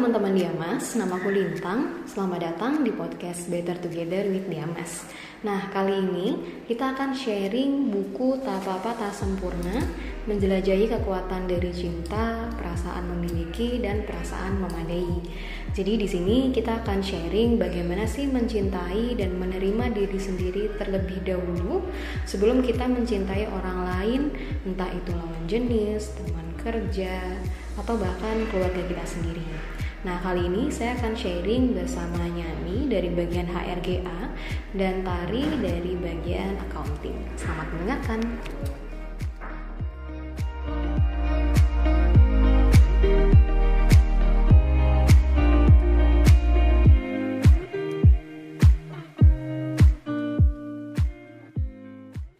teman-teman Diamas, nama aku Lintang. Selamat datang di podcast Better Together with Diamas. Nah, kali ini kita akan sharing buku Tak Apa-apa Tak Sempurna, menjelajahi kekuatan dari cinta, perasaan memiliki, dan perasaan memadai. Jadi di sini kita akan sharing bagaimana sih mencintai dan menerima diri sendiri terlebih dahulu sebelum kita mencintai orang lain, entah itu lawan jenis, teman kerja, atau bahkan keluarga kita sendiri. Nah, kali ini saya akan sharing bersama Nyani dari bagian HRGA dan Tari dari bagian accounting. Selamat mendengarkan.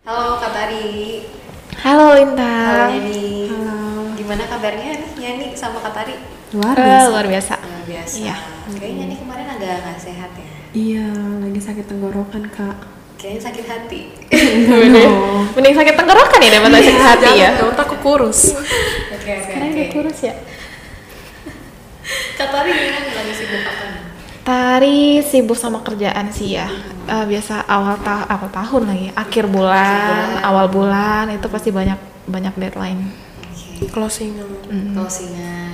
Halo Kak Tari. Halo Inta. Halo Nyani. Halo. Gimana kabarnya nih Nyani sama Kak Tari? Luar Eh, biasa. luar biasa. Luar biasa. Iya. Kayaknya nih kemarin agak nggak sehat ya. Iya, lagi sakit tenggorokan kak. Kayaknya sakit hati. Oh. Mending sakit tenggorokan ya daripada sakit hati ya. Jangan, aku kurus. Oke oke Sekarang udah kurus ya. Kak Tari gimana lagi sibuk apa nih? Tari sibuk sama kerjaan sih ya. Eh, biasa awal ta awal tahun lagi, akhir bulan, bulan. awal bulan itu pasti banyak banyak deadline. Oke. Closing. Mm. Closingan.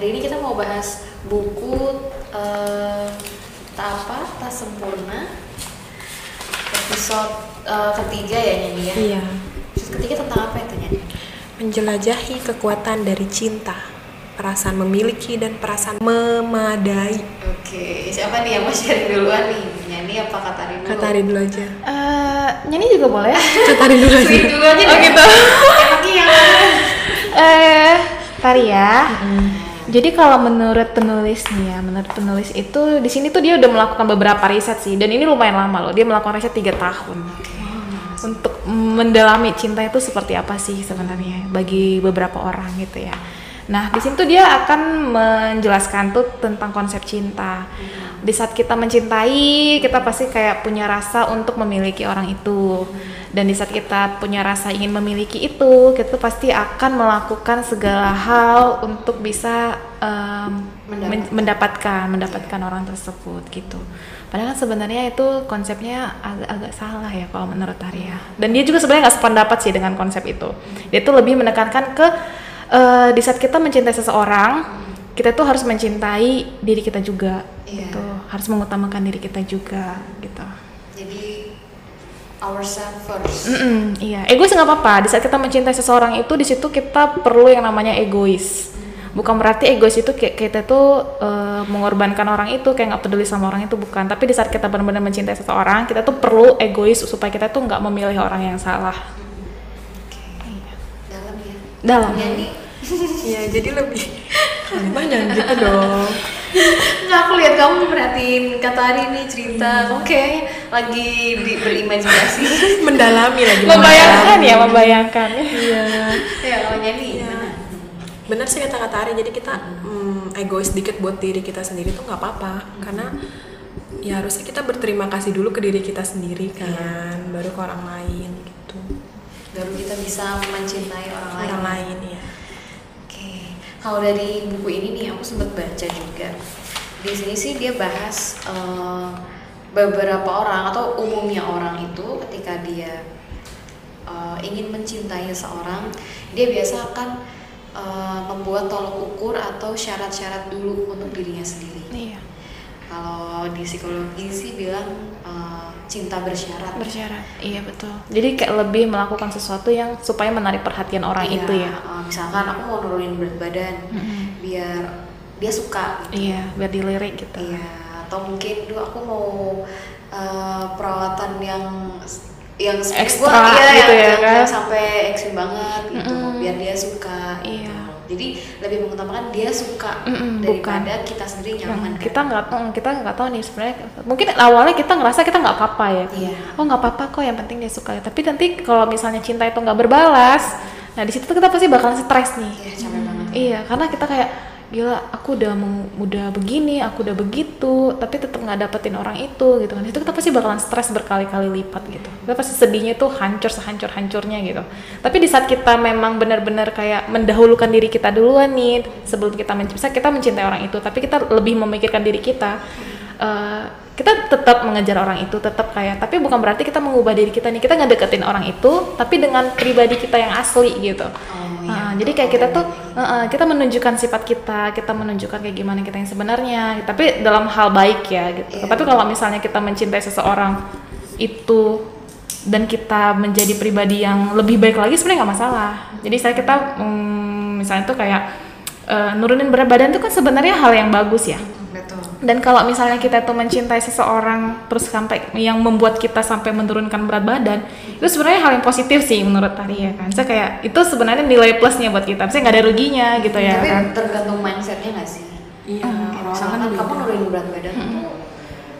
Hari ini kita mau bahas buku eh, tak apa tak sempurna episode eh, ketiga ya Nyani ya. Iya. Episode ketiga tentang apa itu Nyani? Menjelajahi kekuatan dari cinta, perasaan memiliki dan perasaan memadai. Oke. Siapa nih yang mau sharing duluan nih? Nyani apa Kak Tari dulu? Katari dulu aja. Eh, nyanyi juga boleh. Katari dulu aja. Sweet dulu aja Oh, gitu. Yang mana? eh, Tari ya. Jadi kalau menurut penulis nih ya, menurut penulis itu di sini tuh dia udah melakukan beberapa riset sih, dan ini lumayan lama loh. Dia melakukan riset tiga tahun untuk mendalami cinta itu seperti apa sih sebenarnya bagi beberapa orang gitu ya. Nah di sini tuh dia akan menjelaskan tuh tentang konsep cinta. Di saat kita mencintai, kita pasti kayak punya rasa untuk memiliki orang itu. Dan di saat kita punya rasa ingin memiliki itu, kita pasti akan melakukan segala hal untuk bisa em, men- mendapatkan mendapatkan orang tersebut gitu. Padahal sebenarnya itu konsepnya agak-agak salah ya kalau menurut Arya. Dan dia juga sebenarnya nggak sependapat sih dengan konsep itu. Dia tuh lebih menekankan ke eh, di saat kita mencintai seseorang, kita tuh harus mencintai diri kita juga Iya. gitu. Harus mengutamakan diri kita juga gitu. Ourselves first. Mm-mm, iya, egois nggak apa-apa. Di saat kita mencintai seseorang itu, di situ kita perlu yang namanya egois. Bukan berarti egois itu kayak kita tuh eh, mengorbankan orang itu, kayak nggak peduli sama orang itu bukan. Tapi di saat kita benar-benar mencintai seseorang, kita tuh perlu egois supaya kita tuh nggak memilih orang yang salah. Dalam ya. Dalam. Nyani. Iya, jadi lebih. Emang jangan gitu dong. Nggak aku lihat kamu perhatiin kata Ari nih cerita. Oke, lagi di, berimajinasi. Mendalami lagi. Membayangkan ya, membayangkan. Iya. ya kalau Nyani gimana? Benar sih kata kata Ari, jadi kita mm, egois dikit buat diri kita sendiri tuh nggak apa-apa, karena ya harusnya kita berterima kasih dulu ke diri kita sendiri kan, baru ke orang lain gitu. Baru kita bisa mencintai orang lain. Orang lain ya. Oke, kalau dari buku ini nih aku sempat baca juga. Di sini sih dia bahas eh, beberapa orang atau umumnya orang itu ketika dia eh, ingin mencintai seseorang, dia biasa akan eh, membuat tolok ukur atau syarat-syarat dulu untuk dirinya sendiri. Iya, Kalau di psikologi sih bilang cinta bersyarat. bersyarat. Iya betul. Jadi kayak lebih melakukan sesuatu yang supaya menarik perhatian orang Iya, itu ya. eh, misalkan aku mau nurunin berat badan, Mm-mm. biar dia suka. gitu. Iya, biar dilirik gitu. Iya, atau mungkin dulu aku mau eh, perawatan yang yang Ekstra gua- iya, gitu yang, ya yang- kan? yang sampai ekstrim banget gitu, Mm-mm. biar dia suka. gitu. Iya. Jadi lebih mengutamakan dia suka Mm-mm, daripada kita sendiri yang nyaman. kan? kita nggak mm, kita nggak tahu nih sebenarnya mungkin awalnya kita ngerasa kita nggak apa-apa ya Iya. oh nggak apa-apa kok yang penting dia suka tapi nanti kalau misalnya cinta itu nggak berbalas nah di situ kita pasti bakalan stres nih Iya, capek banget. iya karena kita kayak gila aku udah mau udah begini aku udah begitu tapi tetap nggak dapetin orang itu gitu kan. Itu kita pasti bakalan stres berkali-kali lipat gitu. Kita pasti sedihnya tuh hancur sehancur hancurnya gitu. Tapi di saat kita memang benar-benar kayak mendahulukan diri kita duluan nih sebelum kita mencintai kita mencintai orang itu tapi kita lebih memikirkan diri kita eh, kita tetap mengejar orang itu tetap kayak tapi bukan berarti kita mengubah diri kita nih. Kita nggak deketin orang itu tapi dengan pribadi kita yang asli gitu. Oh, Iya. jadi kayak kita tuh uh, uh, kita menunjukkan sifat kita kita menunjukkan kayak gimana kita yang sebenarnya tapi dalam hal baik ya gitu Iya. tapi kalau misalnya kita mencintai seseorang itu dan kita menjadi pribadi yang lebih baik lagi sebenarnya nggak masalah jadi saya kita mm, misalnya tuh kayak uh, nurunin berat badan tuh kan sebenarnya hal yang bagus ya dan kalau misalnya kita tuh mencintai seseorang terus sampai yang membuat kita sampai menurunkan berat badan, itu sebenarnya hal yang positif sih menurut Tari ya kan. Saya kayak itu sebenarnya nilai plusnya buat kita. Saya nggak ada ruginya gitu ya tapi kan. tergantung mindsetnya nggak sih? Iya misalkan kan kamu nurunin berat badan tuh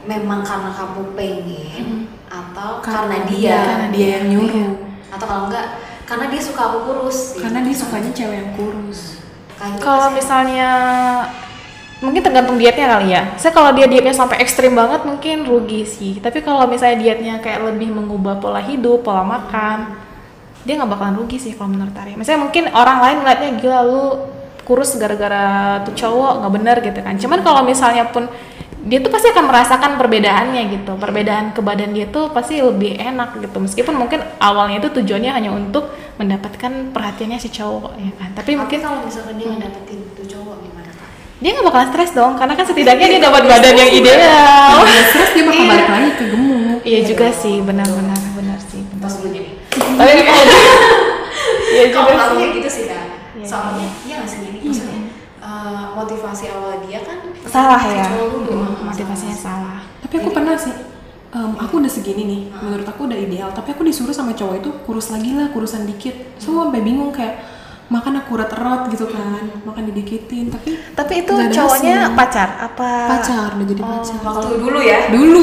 memang karena kamu pengen atau Karena karena dia, dia? karena dia yang nyuruh. atau kalau enggak karena dia suka aku kurus. Karena dia sukanya cewek yang kurus. Kayak gitu Kalau misalnya mungkin tergantung dietnya kali ya. Saya kalau dia dietnya sampai ekstrim banget mungkin rugi sih. Tapi kalau misalnya dietnya kayak lebih mengubah pola hidup, pola makan, dia nggak bakalan rugi sih kalau menurut Tari. Misalnya mungkin orang lain ngeliatnya gila lu kurus gara-gara tuh cowok nggak bener gitu kan. Cuman kalau misalnya pun dia tuh pasti akan merasakan perbedaannya gitu. Perbedaan ke badan dia tuh pasti lebih enak gitu. Meskipun mungkin awalnya itu tujuannya hanya untuk mendapatkan perhatiannya si cowok ya kan. Tapi tapi mungkin kalau misalkan dia ngedapetin tuh cowok dia nggak bakalan stres dong karena kan setidaknya dia dapat badan yang ideal. Kalau dia stres dia bakal balik lagi ke gemuk. Iya juga sih benar-benar benar sih. Benar. pas dulu jadi tapi kalau iya kalau juga sih. gitu sih kak. Iya. soalnya iya nggak sih jadi maksudnya eh, motivasi awal dia kan salah ya. motivasinya salah. Tapi aku pernah sih em, aku udah segini nih. Menurut aku udah ideal. Tapi aku disuruh sama cowok itu kurus lagi lah kurusan dikit. Semua sampai bingung kayak makan akurat erat gitu kan makan didikitin tapi tapi itu cowoknya hasil. pacar apa? Pacar udah jadi pacar. waktu dulu ya? Dulu.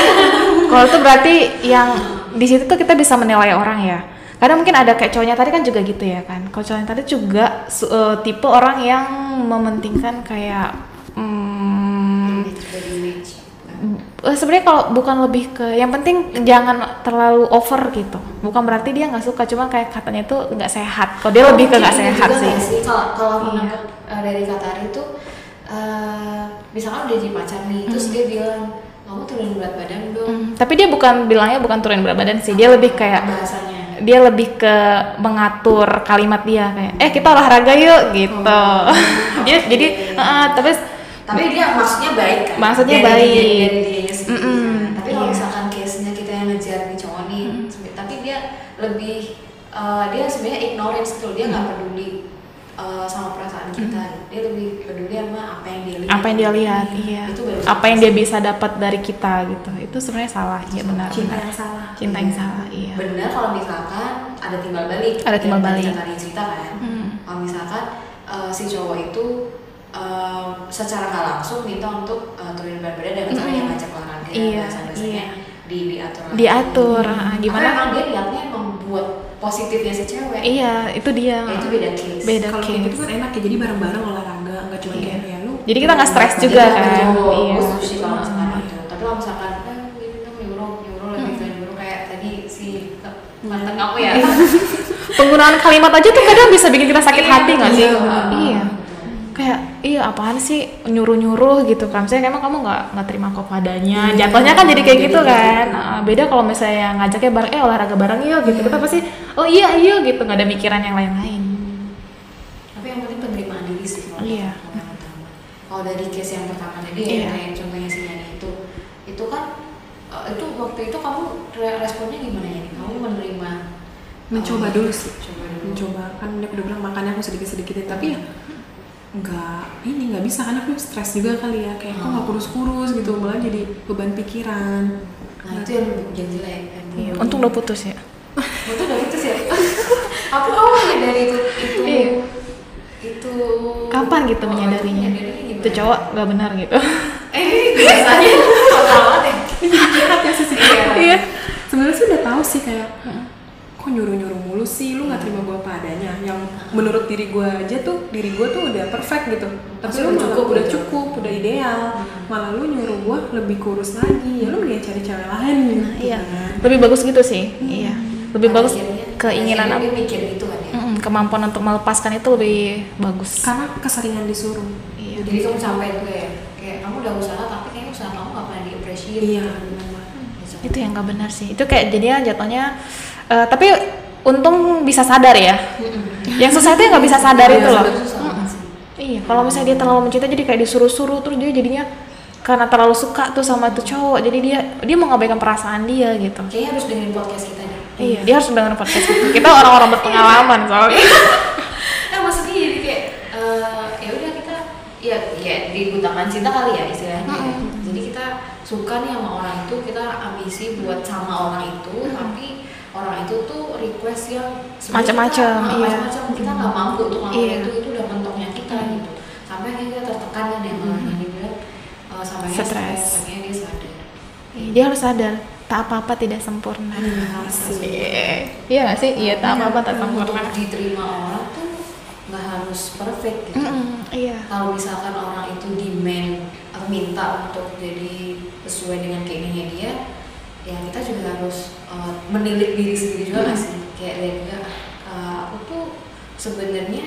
Kalau itu berarti yang di situ tuh kita bisa menilai orang ya. Karena mungkin ada kayak cowoknya tadi kan juga gitu ya kan. Kalau cowoknya tadi juga su- eh, tipe orang yang mementingkan kayak image. Eh, sebenarnya kalau bukan lebih ke yang penting jangan terlalu over gitu. Bukan berarti dia nggak suka cuma kayak katanya tuh nggak sehat. Kalau dia lebih ke nggak Mungkin ini sehat juga sih? nggak kalau kalau Iya. uh, dari Katari itu uh, misalkan udah jadi pacar nih terus dia bilang kamu turunin berat badan dong. Hmm, tapi dia bukan bilangnya bukan turun berat badan sih. Dia lebih kayak bahasanya. dia lebih ke mengatur kalimat dia kayak eh kita olahraga yuk gitu. Oh. jadi jadi eh, tapi tapi dia maksudnya baik kan? Maksudnya dari, baik. dari, dari dia sendiri Mm-mm, kan. tapi kalau iya. misalkan case nya kita yang ngejar nih cowok nih sebe- tapi dia lebih uh, dia sebenarnya ignorance gitu dia nggak peduli uh, sama perasaan kita. Dia lebih peduli sama apa yang dia lihat. Apa yang dia lihat iya itu baru apa yang dia bisa dapat dari kita gitu. Itu sebenarnya salah ya benar cinta benar yang salah. Cinta yang salah iya. Benar kalau misalkan ada timbal balik. Ada timbal tadi balik. Katari cerita kan. Hmm. kalau misalkan uh, si cowok itu uh, secara nggak langsung minta untuk uh, turunin berat badan dengan cara yang ngajak olahraga Iya, bahasa-bahasanya iya. di diatur diatur. Karena gimana? emang dia niatnya emang buat positifnya si cewek. Iya itu dia. Ya, itu beda case. Beda kalau kayak gitu kan enak ya jadi bareng-bareng olahraga nggak cuma Iya. kayak ya lu Jadi kita nggak stres Jadi juga kan? iya. kalau misalkan itu. Tapi kalau misalkan mantan aku ya. Penggunaan kalimat aja tuh kadang bisa bikin kita sakit Iya, hati nggak sih? iya. Kayak iya apaan sih? Nyuruh nyuruh gitu kan. Saya emang kamu nggak nggak terima kok padanya? Iya, jatuhnya kan jadi kayak jadi gitu kayak kan. Nah, beda kalau misalnya ngajaknya bareng eh olahraga bareng yuk gitu. Kita pasti oh iya iya gitu. Nggak ada mikiran yang lain-lain. Tapi yang penting penerimaan diri sih kalau Iya. kalau yang pertama. Kalau dari case yang pertama tadi ya Iya. kayak contohnya si Yani itu itu kan eh, itu waktu itu kamu re- responnya gimana ya kamu menerima mencoba eh, dulu sih. Coba dulu. Mencoba. Kan dia udah bilang makannya aku sedikit sedikitin tapi ya nggak ini nggak bisa karena aku stres juga kali ya. Kayak kok nggak kurus-kurus gitu malah jadi beban pikiran. Nah itu yang yang jelek yang Iya, buruk. untung udah putus ya. Itu udah putus ya? Aku kamu menyadari itu itu Iya. itu. Kapan gitu Oh, menyadarinya? itu cowok nggak benar gitu. Eh biasanya. Total banget ya. Ya sih Iya. sebenarnya sih udah tahu sih kayak kok nyuruh-nyuruh mulu sih? Lu nggak terima gue apa adanya. Yang menurut diri gue aja tuh diri gue tuh udah perfect gitu. Tapi Maksudnya lu udah malah cukup udah gitu. cukup udah ideal. Malah lu nyuruh gue lebih kurus lagi. Ya lu mending cari cewek lain gitu iya. kan. lebih bagus gitu sih. Iya. Lebih Pada bagus akhirnya- keinginan pada apa mikir gitu kan ya? Mm-mm, kemampuan untuk melepaskan itu lebih bagus. Karena keseringan disuruh. Iya. Jadi kamu sampai tuh ya kayak kamu udah usaha tapi kayaknya usaha kamu gak pernah di appreciate iya. gitu. itu yang nggak benar sih. Itu kayak jadinya jatuhnya eh, tapi untung bisa sadar ya. Yang susah itu yang nggak bisa sadar Iya, itu loh. iya kalau misalnya dia terlalu mencinta jadi kayak disuruh-suruh terus dia jadinya karena terlalu suka tuh sama tuh cowok jadi dia dia mengabaikan perasaan dia gitu. Kayaknya harus dengerin podcast kita deh. Iya dia harus dengerin podcast kita. Kita orang-orang berpengalaman soalnya. Nah maksudnya jadi kayak eh, ya udah kita ya ya digunakan cinta kali ya istilahnya ya. jadi kita suka nih sama orang itu kita ambisi buat sama orang itu tapi orang itu tuh request yang Macam-macam, iya. macam-macam. Kita nggak mampu tuh ngelakuin Iya. itu itu udah mentoknya kita gitu. Sampai akhirnya kita tertekan kan ya malah yang dibilang eh, sampai Stres. akhirnya dia sadar. Dia harus sadar. Tak apa-apa tidak sempurna. Iya nggak sih? Iya tak apa-apa tak sempurna. untuk diterima orang tuh nggak harus perfect gitu. Mm-mm, iya. Kalau misalkan orang itu demand atau minta untuk jadi sesuai dengan keinginannya dia ya kita juga harus uh, menilik diri sendiri juga nggak sih? Kayak lihat juga uh, aku tuh sebenarnya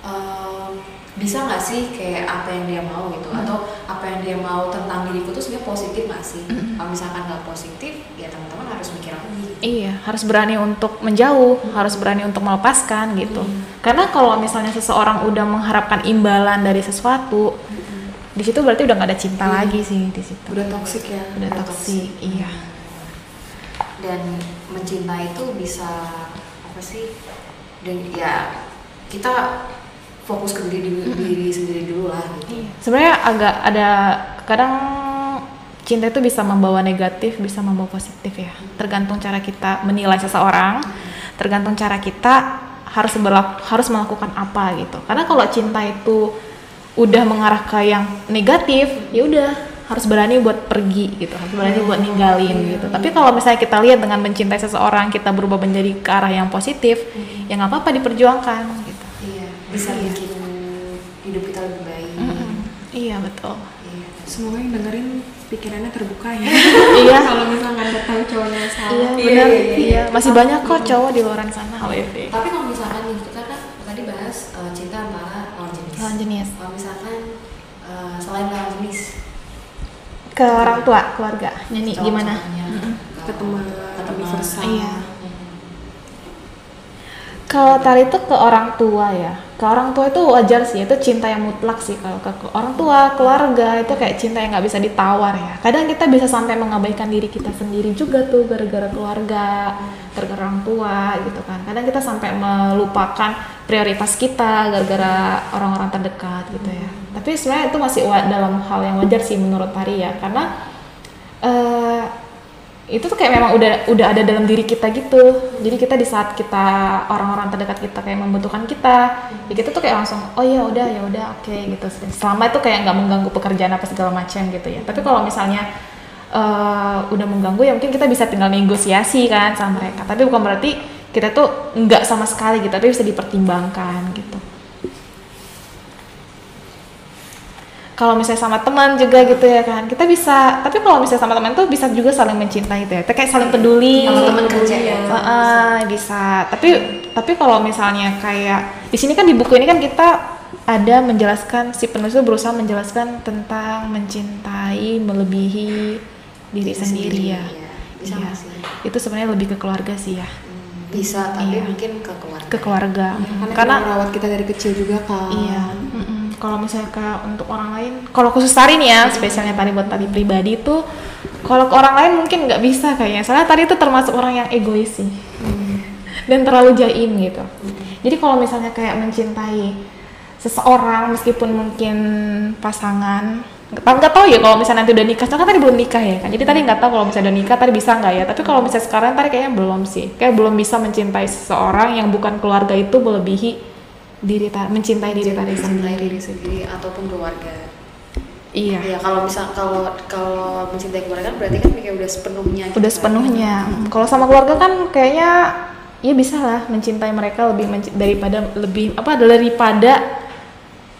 uh, bisa nggak sih kayak apa yang dia mau gitu? Atau apa yang dia mau tentang diriku tuh sebenarnya positif nggak sih? Kalau misalkan nggak positif ya teman-teman harus mikir lagi. Iya, harus berani untuk menjauh, harus berani untuk melepaskan gitu. Karena kalau misalnya seseorang udah mengharapkan imbalan dari sesuatu, di situ berarti udah nggak ada cinta lagi sih di situ. udah toxic ya. Udah toksik, iya. Dan mencintai itu bisa apa sih dan ya kita fokus ke diri diri, diri sendiri dulu lah gitu Sebenarnya agak ada kadang cinta itu bisa membawa negatif, bisa membawa positif ya. Tergantung cara kita menilai seseorang, tergantung cara kita harus berlak- harus melakukan apa gitu. Karena kalau cinta itu udah mengarah ke yang negatif, ya udah harus berani buat pergi gitu, harus berani buat ninggalin gitu. Tapi kalau misalnya kita lihat dengan mencintai seseorang, kita berubah menjadi ke arah yang positif, ya nggak apa-apa diperjuangkan gitu. iya bisa bikin hidup kita lebih baik Iya betul. iya semoga yang dengerin pikirannya terbuka ya Iya. kalau misalkan ada tahu cowoknya salah Iya benar. Iya, masih banyak kok cowok di luar sana. Oh, iya. tapi kalau misalkan kita kan tadi bahas uh, cinta antara lawan jenis Lawan jenis. kalau misalkan uh, selain lawan jenis Ke orang tua, keluarga. Nyanyi cowok gimana? cowoknya, ke- Ke teman, ke teman. universal. Iya. Kalau tari itu ke orang tua ya. Ke orang tua itu wajar sih, itu cinta yang mutlak sih kalau ke ke orang tua, keluarga itu kayak cinta yang nggak bisa ditawar ya. Kadang kita bisa sampai mengabaikan diri kita sendiri juga tuh gara-gara keluarga, gara-gara orang tua gitu kan. Kadang kita sampai melupakan prioritas kita gara-gara orang-orang terdekat gitu ya. Tapi sebenarnya itu masih dalam hal yang wajar sih menurut Tari ya, karena eh itu tuh kayak memang udah udah ada dalam diri kita gitu. Jadi kita di saat kita orang-orang terdekat kita kayak membutuhkan kita ya kita tuh kayak langsung oh ya udah ya udah oke gitu. Selama itu kayak nggak mengganggu pekerjaan apa segala macam gitu ya. Tapi kalau misalnya eh, udah mengganggu ya mungkin kita bisa tinggal negosiasi kan sama mereka. Tapi bukan berarti kita tuh nggak sama sekali gitu tapi bisa dipertimbangkan gitu kalau misalnya sama teman juga gitu ya kan kita bisa tapi kalau misalnya sama teman tuh bisa juga saling mencintai itu ya kayak saling peduli Sama teman kerja ya. Heeh, bisa tapi tapi kalau misalnya kayak di sini kan di buku ini kan kita ada menjelaskan si penulis itu berusaha menjelaskan tentang mencintai melebihi diri sendiri ya iya. bisa Iya. itu sebenarnya lebih ke keluarga sih ya Hmm, bisa tapi Iya. mungkin ke keluarga ke keluarga karena, karena dia merawat kita dari kecil juga kan Iya. Kalau misalnya ke untuk orang lain, kalau khusus tari nih ya, spesialnya tari buat tari pribadi itu, kalau ke orang lain mungkin nggak bisa kayaknya. Soalnya tari itu termasuk orang yang egois sih, dan terlalu jaim gitu. Jadi kalau misalnya kayak mencintai seseorang meskipun mungkin pasangan, nggak tahu ya kalau misalnya nanti udah nikah, soalnya kan tadi belum nikah ya kan. Jadi tadi nggak tahu kalau misalnya udah nikah tadi bisa nggak ya. Tapi kalau misalnya sekarang tadi kayaknya belum sih, kayak belum bisa mencintai seseorang yang bukan keluarga itu melebihi diri ta- mencintai diri tadi sendiri. diri sendiri ataupun keluarga Iya. ya kalau misal kalau kalau mencintai keluarga kan berarti kan kayak udah sepenuhnya Udah gitu kan. sepenuhnya. Mm, Kalau sama keluarga kan kayaknya ya bisa lah mencintai mereka lebih menci- daripada lebih apa daripada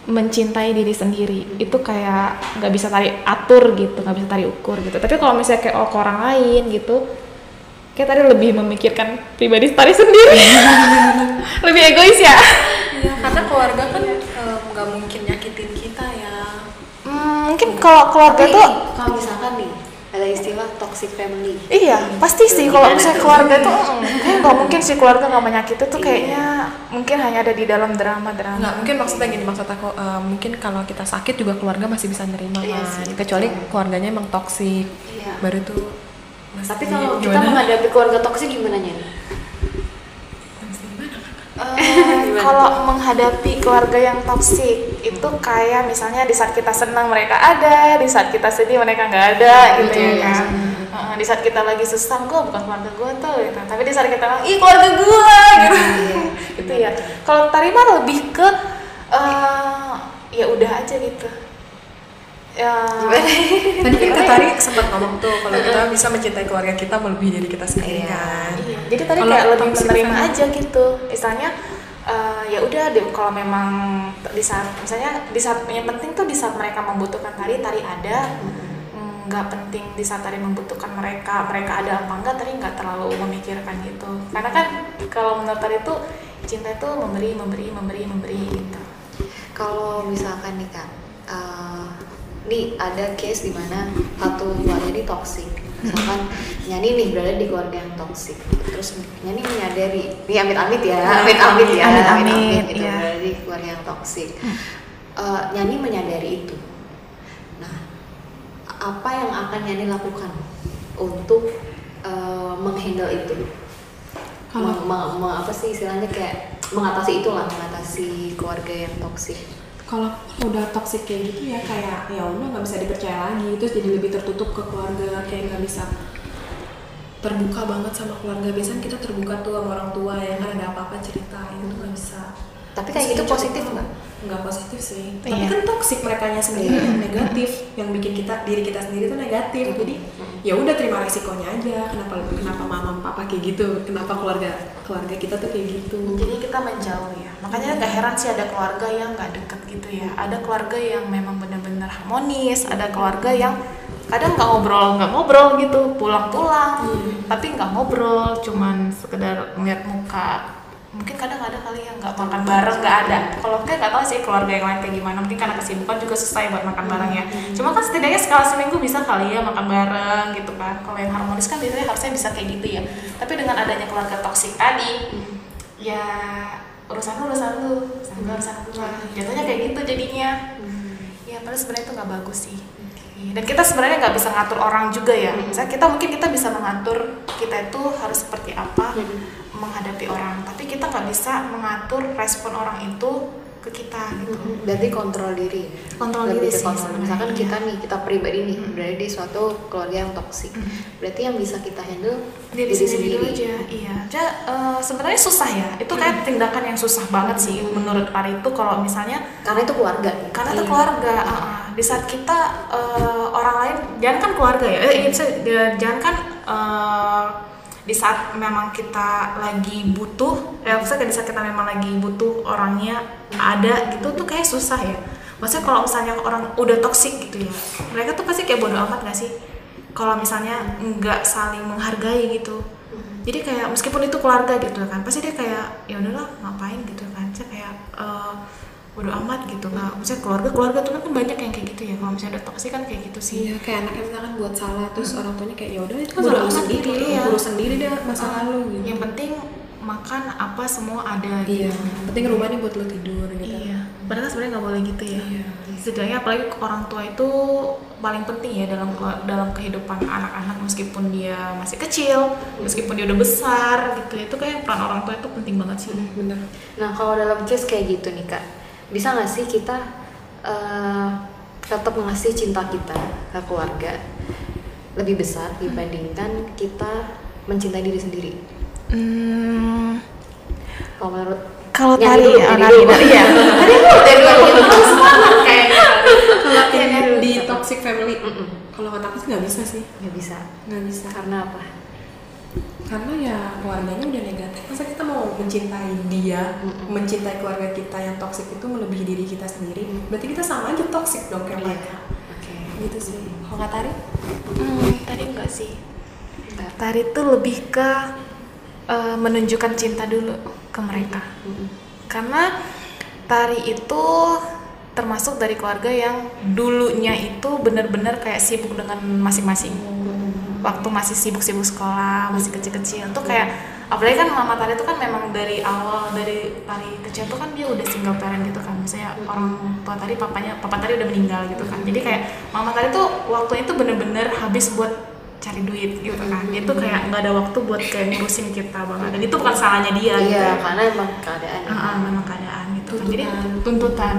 mencintai diri sendiri itu kayak nggak bisa tarik atur gitu nggak bisa tarik ukur gitu tapi kalau misalnya kayak oh, ke orang lain gitu kayak tadi lebih memikirkan pribadi tadi sendiri lebih egois ya karena keluarga kan eh, nggak mungkin nyakitin kita ya. Hmm, mungkin kalau keluarga Tapi tuh kalau misalkan nih ada istilah toxic family. Iya, pasti sih kalau misalnya tuh? keluarga tuh mm, kayak nggak mungkin sih keluarga nggak menyakiti tuh kayaknya mungkin hanya ada di dalam drama-drama. Nggak mungkin maksudnya gini maksud aku eh, mungkin kalau kita sakit juga keluarga masih bisa nerima Iya kan. sih, Kecuali betul. keluarganya emang toksik. Iya. Baru itu Tapi kalau kita gimana? menghadapi keluarga toksik gimana nya nih? Eh, kalau menghadapi keluarga yang toksik itu kayak misalnya di saat kita senang mereka ada, di saat kita sedih mereka nggak ada gitu Betul, ya kan. Eh, di saat kita lagi susah, gue bukan keluarga gue tuh gitu. Tapi di saat kita bilang, ih keluarga gue gitu. gitu ya. Kalau Tarima lebih ke eh, ya udah aja gitu. Ya, Tadi kan Kak Tari sempat ngomong tuh kalau kita bisa mencintai keluarga kita melebihi dari kita sendiri Iya. kan. Iya, jadi tadi Kalau kayak lebih menerima family. aja gitu. Misalnya eh, ya udah deh kalau memang di saat misalnya di saat yang penting tuh di saat mereka membutuhkan tari tari ada Mm, nggak penting di saat tari membutuhkan mereka mereka ada apa enggak tari nggak terlalu memikirkan gitu karena kan kalau menurut tari itu cinta itu memberi memberi memberi memberi gitu Kalau misalkan nih kak, eh, nih ada case di mana satu keluarga ini toksik. Misalkan Nyani nih berada di keluarga yang toksik, terus Nyani menyadari, nih amit-amit ya, amit-amit ya, Amit-amit, gitu, iya. berada di keluarga yang toksik. Eh, Nyani menyadari itu. Nah, apa yang akan Nyani lakukan untuk eh, menghandle itu? Meng- meng- meng- apa sih istilahnya kayak mengatasi itulah, mengatasi keluarga yang toksik. Kalau udah toxic kayak gitu ya kayak ya udah nggak bisa dipercaya lagi. Terus jadi lebih tertutup ke keluarga kayak nggak bisa terbuka banget sama keluarga. Biasanya kita terbuka tuh sama orang tua ya kan ada apa-apa cerita itu nggak bisa. Tapi kayak gitu positif nggak? nggak positif sih. Tapi Iya. kan toxic mereka sendiri Iya. yang negatif yang bikin kita diri kita sendiri tuh negatif. Jadi ya udah terima resikonya aja. Kenapa kenapa mama papa kayak gitu? Kenapa keluarga keluarga kita tuh kayak gitu? Jadi kita menjauh ya. Makanya nggak heran sih ada keluarga yang nggak deket gitu ya. Ada keluarga yang memang benar-benar harmonis ada keluarga yang kadang nggak ngobrol nggak ngobrol gitu. Pulang-pulang tapi nggak ngobrol. Cuman sekedar ngeliat muka mungkin kadang ada kali yang nggak makan bareng nggak ada. Kalau kayak nggak tahu sih keluarga yang lain kayak gimana. Mungkin karena kesibukan juga susah ya buat makan bareng ya cuma kan setidaknya sekali seminggu bisa kali ya makan bareng gitu kan. Kalau yang harmonis kan biasanya harusnya bisa kayak gitu ya. Tapi dengan adanya keluarga toksik tadi ya urusan lu urusan lu. Urusan gua urusan jatuhnya kayak gitu jadinya. Ya padahal sebenarnya itu nggak bagus sih dan kita sebenarnya nggak bisa ngatur orang juga ya. Misalnya kita mungkin kita bisa mengatur kita itu harus seperti apa menghadapi orang. Tapi kita nggak bisa mengatur respon orang itu ke kita gitu Berarti kontrol diri. Kontrol Lebih diri sih kontrol. sebenarnya, Misalkan iya. kita nih, kita pribadi nih berada di suatu keluarga yang toksik. Berarti yang bisa kita handle diri sendiri, dulu aja iya Ja, eh, sebenarnya susah ya itu kayak tindakan yang susah banget sih menurut Ari itu kalau misalnya Karena itu keluarga. karena itu Iya. keluarga ah, ah. di saat kita eh, orang lain jangan kan keluarga ya eh, iya, jangan kan eh, di saat memang kita lagi butuh ya maksudnya di saat kita memang lagi butuh orangnya ada gitu tuh kayak susah ya. Maksudnya kalau misalnya orang udah toksik gitu ya mereka tuh pasti kayak bodoh amat gak sih? Kalau misalnya nggak saling menghargai gitu. Jadi kayak meskipun itu keluarga gitu kan pasti dia kayak ya udahlah ngapain? gitu kan. Saya kayak eh, bodo amat gitu nggak misalnya keluarga keluarga tuh kan banyak yang kayak gitu ya kalau misalnya udah toksik kan kayak gitu sih Iya, kayak anaknya misalkan buat salah terus orang tuanya kayak ya udah itu Kan amat sendiri, gitu, iya. urus sendiri deh masa Ah, lalu gitu. yang penting makan apa semua ada Iya, gitu. yang penting rumahnya buat lo tidur gitu. iya padahal kan sebenarnya nggak boleh gitu ya Iya. setidaknya apalagi orang tua itu paling penting ya dalam dalam kehidupan anak-anak meskipun dia masih kecil meskipun dia udah besar gitu itu kayak peran orang tua itu penting banget sih Bener. Nah kalau dalam case kayak gitu nih kak, bisa nggak sih kita eh, tetap ngasih cinta kita ke keluarga lebih besar dibandingkan kita mencintai diri sendiri? Hmm, Kalau menurut kalau tari dulu, ya, tari, ya. Tadi aku semangat kayaknya. Kalau iya. di toxic family, kalau kata aku sih nggak bisa sih, nggak bisa nggak bisa. karena apa? Karena ya keluarganya udah negatif. Masa kita mau mencintai dia mencintai keluarga kita yang toksik itu melebihi diri kita sendiri berarti kita sama aja toksik dong kayak mereka. Oke. gitu sih. Kalau nggak Tari Hmm, tadi enggak sih. Tari tuh lebih ke eh, menunjukkan cinta dulu ke mereka. Karena Tari itu termasuk dari keluarga yang dulunya itu benar-benar kayak sibuk dengan masing-masing. Waktu masih sibuk-sibuk sekolah, masih kecil-kecil tuh kayak apalagi kan mama Tari itu kan memang dari awal dari Tari kecil tuh kan dia udah single parent gitu kan. Misalnya orang tua Tari papanya papa Tari udah meninggal gitu kan. Jadi kayak mama Tari tuh waktu itu bener-bener habis buat cari duit gitu kan. Dia tuh kayak nggak ada waktu buat kayak ngurusin kita banget. Dan itu bukan salahnya dia gitu. Iya, ya. karena emang keadaan. Ah, memang keadaan gitu kan. Jadi tuntutan.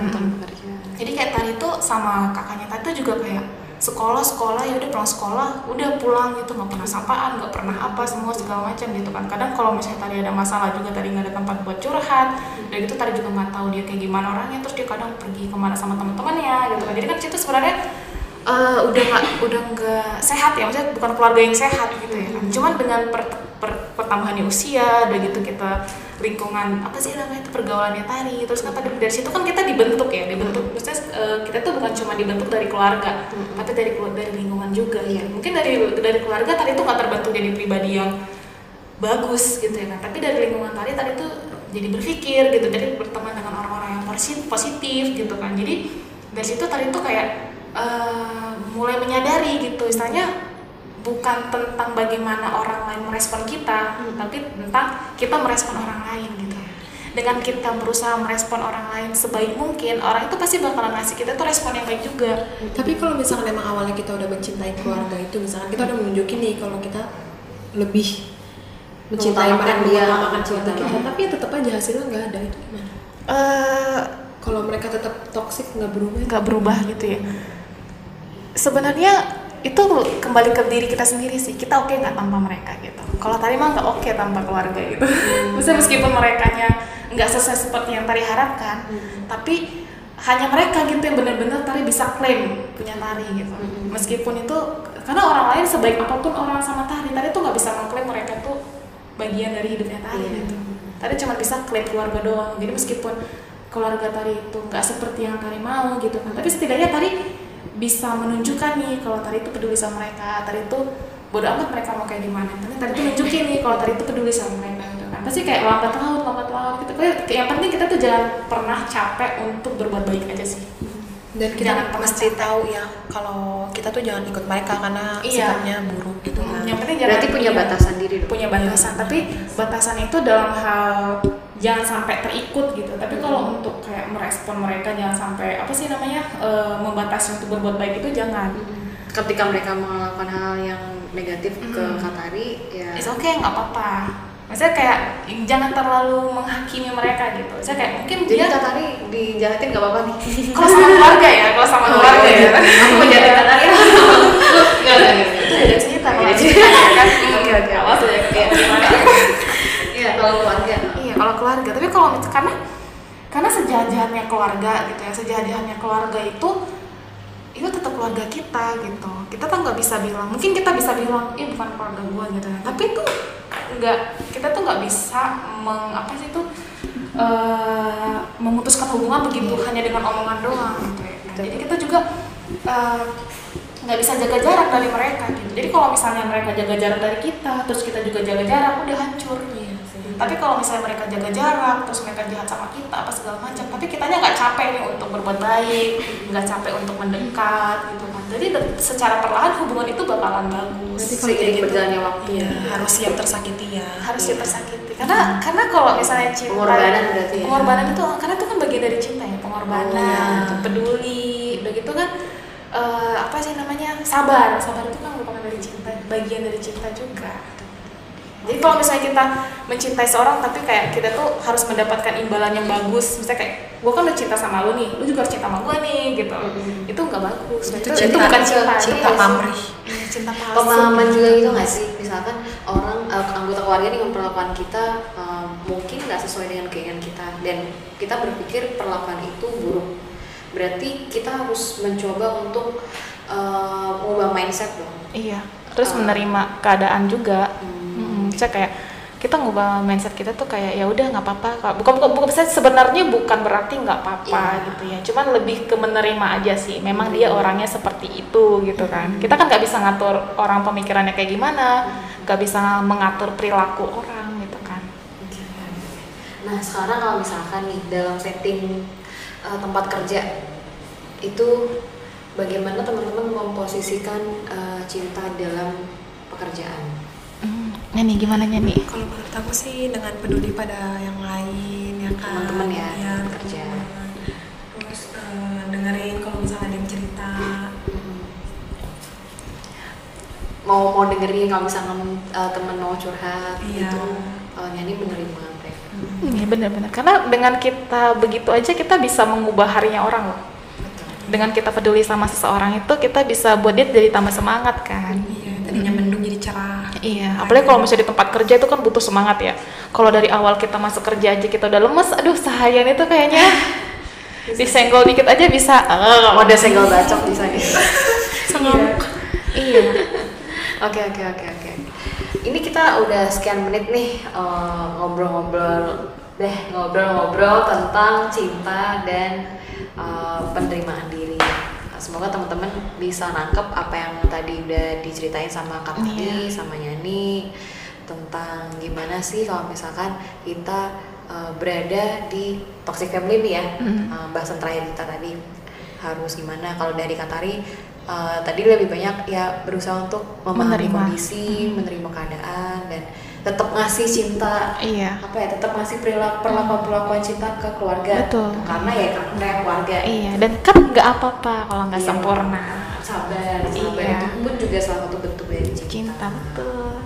Jadi kayak tadi tuh sama kakaknya tadi tuh juga kayak sekolah sekolah ya udah pulang sekolah udah pulang gitu nggak pernah sapaan nggak pernah apa semua segala macam gitu kan. Kadang kalau misalnya tadi ada masalah juga tadi nggak ada tempat buat curhat dan itu tadi juga nggak tahu dia kayak gimana orangnya terus dia kadang pergi ke mana sama teman-temannya gitu kan. Jadi kan itu sebenarnya eh, udah nggak udah nggak sehat ya maksudnya bukan keluarga yang sehat gitu ya kan. Cuman dengan per- per- pertambahannya usia udah gitu kita lingkungan apa sih namanya itu pergaulannya tari terus kan tadi dari situ kan kita dibentuk ya dibentuk maksudnya eh, kita tuh bukan cuma dibentuk dari keluarga tapi dari dari lingkungan juga ya. Mungkin dari dari keluarga tadi tuh nggak terbentuk jadi pribadi yang bagus gitu ya kan tapi dari lingkungan tadi tadi tuh jadi berpikir gitu jadi berteman dengan orang-orang yang posi- positif gitu kan. Jadi dari situ tadi tuh kayak eh, mulai menyadari gitu istilahnya bukan tentang bagaimana orang lain merespon kita tapi tentang kita merespon orang lain gitu. Dengan kita berusaha merespon orang lain sebaik mungkin orang itu pasti bakalan ngasih kita tuh respon yang baik juga. Tapi kalau misalkan emang awalnya kita udah mencintai keluarga itu misalkan kita udah menunjukin nih kalau kita lebih mencintai mereka dia. mengutamakan cinta kita Hmm. tapi ya tetap aja hasilnya nggak ada itu gimana? Eh kalau mereka tetap toksik nggak berubah? nggak berubah gitu ya. Sebenarnya itu kembali ke diri kita sendiri sih. Kita oke nggak tanpa mereka gitu. Kalau tadi mah nggak oke tanpa keluarga gitu. Maksudnya meskipun mereka nggak sesuai seperti yang tadi harapkan tapi hanya mereka gitu yang benar-benar tari bisa klaim punya tari gitu. Meskipun itu karena orang lain sebaik apa pun orang sama tari tari tuh nggak bisa mengklaim mereka tuh bagian dari hidupnya tari Iya. gitu. Tari cuma bisa klaim keluarga doang. Jadi meskipun keluarga tari itu nggak seperti yang tari mau gitu kan tapi setidaknya tari bisa menunjukkan nih kalau tari itu peduli sama mereka. Tari itu bodo amat mereka mau kayak gimana. Tapi tari itu nunjukin nih kalau tari itu peduli sama mereka gitu kan. Pasti kayak lambat laut lambat laut gitu. Kayak- yang penting kita tuh jangan pernah capek untuk berbuat baik aja sih. Dan kita Jangan pernah mesti capek. tahu ya kalau kita tuh jangan ikut mereka karena Iya. sikapnya buruk gitu kan. yang penting jangan Berarti punya iya, batasan diri dong. punya batasan. Tapi batasan itu dalam hal jangan sampai terikut gitu. Tapi kalau untuk kayak merespon mereka jangan sampai apa sih namanya eh, membatasi untuk berbuat baik itu jangan. Ketika mereka melakukan hal yang negatif ke Mm. Katari, ya. It's okay nggak apa-apa. Maksudnya kayak jangan terlalu menghakimi mereka gitu. Saya kayak mungkin Jadi dia Katari dijahatin nggak apa-apa nih. kalau sama keluarga ya kalau sama keluarga ya. Aku mau jahatin Katari. Nggak, itu ada cerita kalau ada cerita. ya kan? Oke, oke. awas ya Iya, kalau keluarga. Keluarga, tapi kalau karena karena sejahat-jahatnya keluarga gitu ya, sejahat-jahatnya keluarga itu itu tetap keluarga kita gitu. Kita tuh nggak bisa bilang, mungkin kita bisa bilang, ini bukan keluarga gua gitu ya. Tapi itu nggak, kita tuh nggak bisa meng apa sih itu eh, memutuskan hubungan begitu hanya dengan omongan doang gitu ya. Nah, jadi kita juga eh, nggak bisa jaga jarak dari mereka gitu. Jadi kalau misalnya mereka jaga jarak dari kita, terus kita juga jaga jarak, udah hancur. Tapi kalau misalnya mereka jaga jarak, terus mereka jahat sama kita apa segala macam, tapi kitanya nggak capek nih untuk berbuat baik, nggak capek untuk mendekat gitu kan. Jadi secara perlahan hubungan itu bakalan bagus. Berarti seiring Gitu. berjalannya waktu. Iya, harus siap tersakiti ya harus ya tersakiti karena karena kalau misalnya cinta Pengorbanan berarti ya. pengorbanan itu karena itu kan bagian dari cinta ya pengorbanan Oh, iya. peduli udah gitu kan eh, apa sih namanya sabar sabar itu kan merupakan dari cinta bagian dari cinta juga jadi kalau misalnya kita mencintai seorang tapi kayak kita tuh harus mendapatkan imbalan yang bagus misalnya kayak gue kan udah cinta sama lu nih lu juga harus cinta sama gue nih gitu Mm-mm. itu nggak bagus itu, cinta- itu bukan cinta cinta itu pamrih. Cinta palsu Pemahaman juga gitu nggak sih? Misalkan orang eh, anggota keluarga ini memperlakukan kita eh, mungkin nggak sesuai dengan keinginan kita dan kita berpikir perlakuan itu buruk. Berarti kita harus mencoba untuk eh, mengubah mindset dong. Iya, terus Uh, menerima keadaan juga. Hmm. Maksudnya kayak kita ngubah mindset kita tuh kayak ya udah nggak apa-apa. Bukan bukan bukan sebenarnya bukan berarti nggak apa-apa Iya. gitu ya. Cuman lebih ke menerima aja sih. Memang dia orangnya seperti itu gitu kan. Kita kan nggak bisa ngatur orang pemikirannya kayak gimana. Nggak bisa mengatur perilaku orang gitu kan. Nah sekarang kalau misalkan nih dalam setting uh, tempat kerja itu bagaimana teman-teman memposisikan uh, cinta dalam pekerjaan? Hmm, Nyani gimana Nyani? Kalau menurut aku sih dengan peduli pada yang lain ya kan. Teman-teman ya, Iya, kerja. Terus eh, dengerin kalau misalnya ada yang cerita. Mau mau dengerin kalau misalkan uh, temen mau curhat Iya. gitu, uh, nyanyi menerima mereka. Iya benar-benar karena dengan kita begitu aja kita bisa mengubah harinya orang loh. Betul. Dengan kita peduli sama seseorang itu kita bisa buat dia jadi tambah semangat kan. Iya, apalagi kalau misalnya di tempat kerja itu kan butuh semangat ya. Kalau dari awal kita masuk kerja aja kita udah lemes, aduh seharian itu kayaknya disenggol dikit aja bisa. Oh, ada senggol bacok sana. Sengamuk. Iya. Oke oke oke oke. Ini kita udah sekian menit nih eh, ngobrol-ngobrol deh ngobrol-ngobrol tentang cinta dan eh, penerimaan diri. Semoga teman-teman bisa nangkep apa yang tadi udah diceritain sama Kak Tati, sama Yani tentang gimana sih kalau misalkan kita eh, berada di toxic family nih ya. Mhm. Eh, bahasan terakhir kita tadi harus gimana kalau dari Katari eh, tadi lebih banyak ya berusaha untuk memahami Menerima. kondisi, menerima keadaan dan tetap ngasih cinta Iya. apa ya tetap ngasih perilaku perlakuan perlakuan cinta ke keluarga Betul. karena ya karena keluarga Iya, dan kan nggak apa-apa kalau nggak Iya. sempurna. sabar sabar Iya. itu pun juga salah satu bentuk dari cinta, Cinta betul.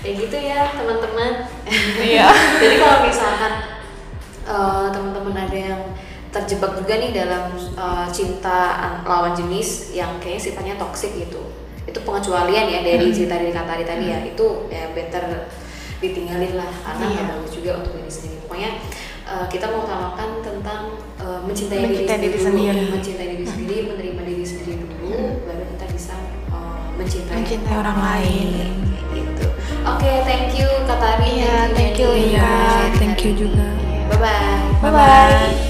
ya gitu ya teman-teman Iya. jadi kalau misalkan eh, teman-teman ada yang terjebak juga nih dalam eh, cinta an- lawan jenis yang kayaknya sifatnya toksik gitu itu pengecualian ya dari Hmm. cerita dari Katari tadi ya itu ya better ditinggalin lah karena nggak Iya. bagus juga untuk diri sendiri pokoknya eh, kita mau utamakan tentang eh, mencintai, Mencintai diri, diri sendiri, sendiri. dulu, mencintai diri sendiri menerima diri sendiri dulu baru kita bisa eh, mencintai, Mencintai orang lain. Gitu oke thank you Katari Iya, thank you. Iya, thank you juga. bye bye Bye bye.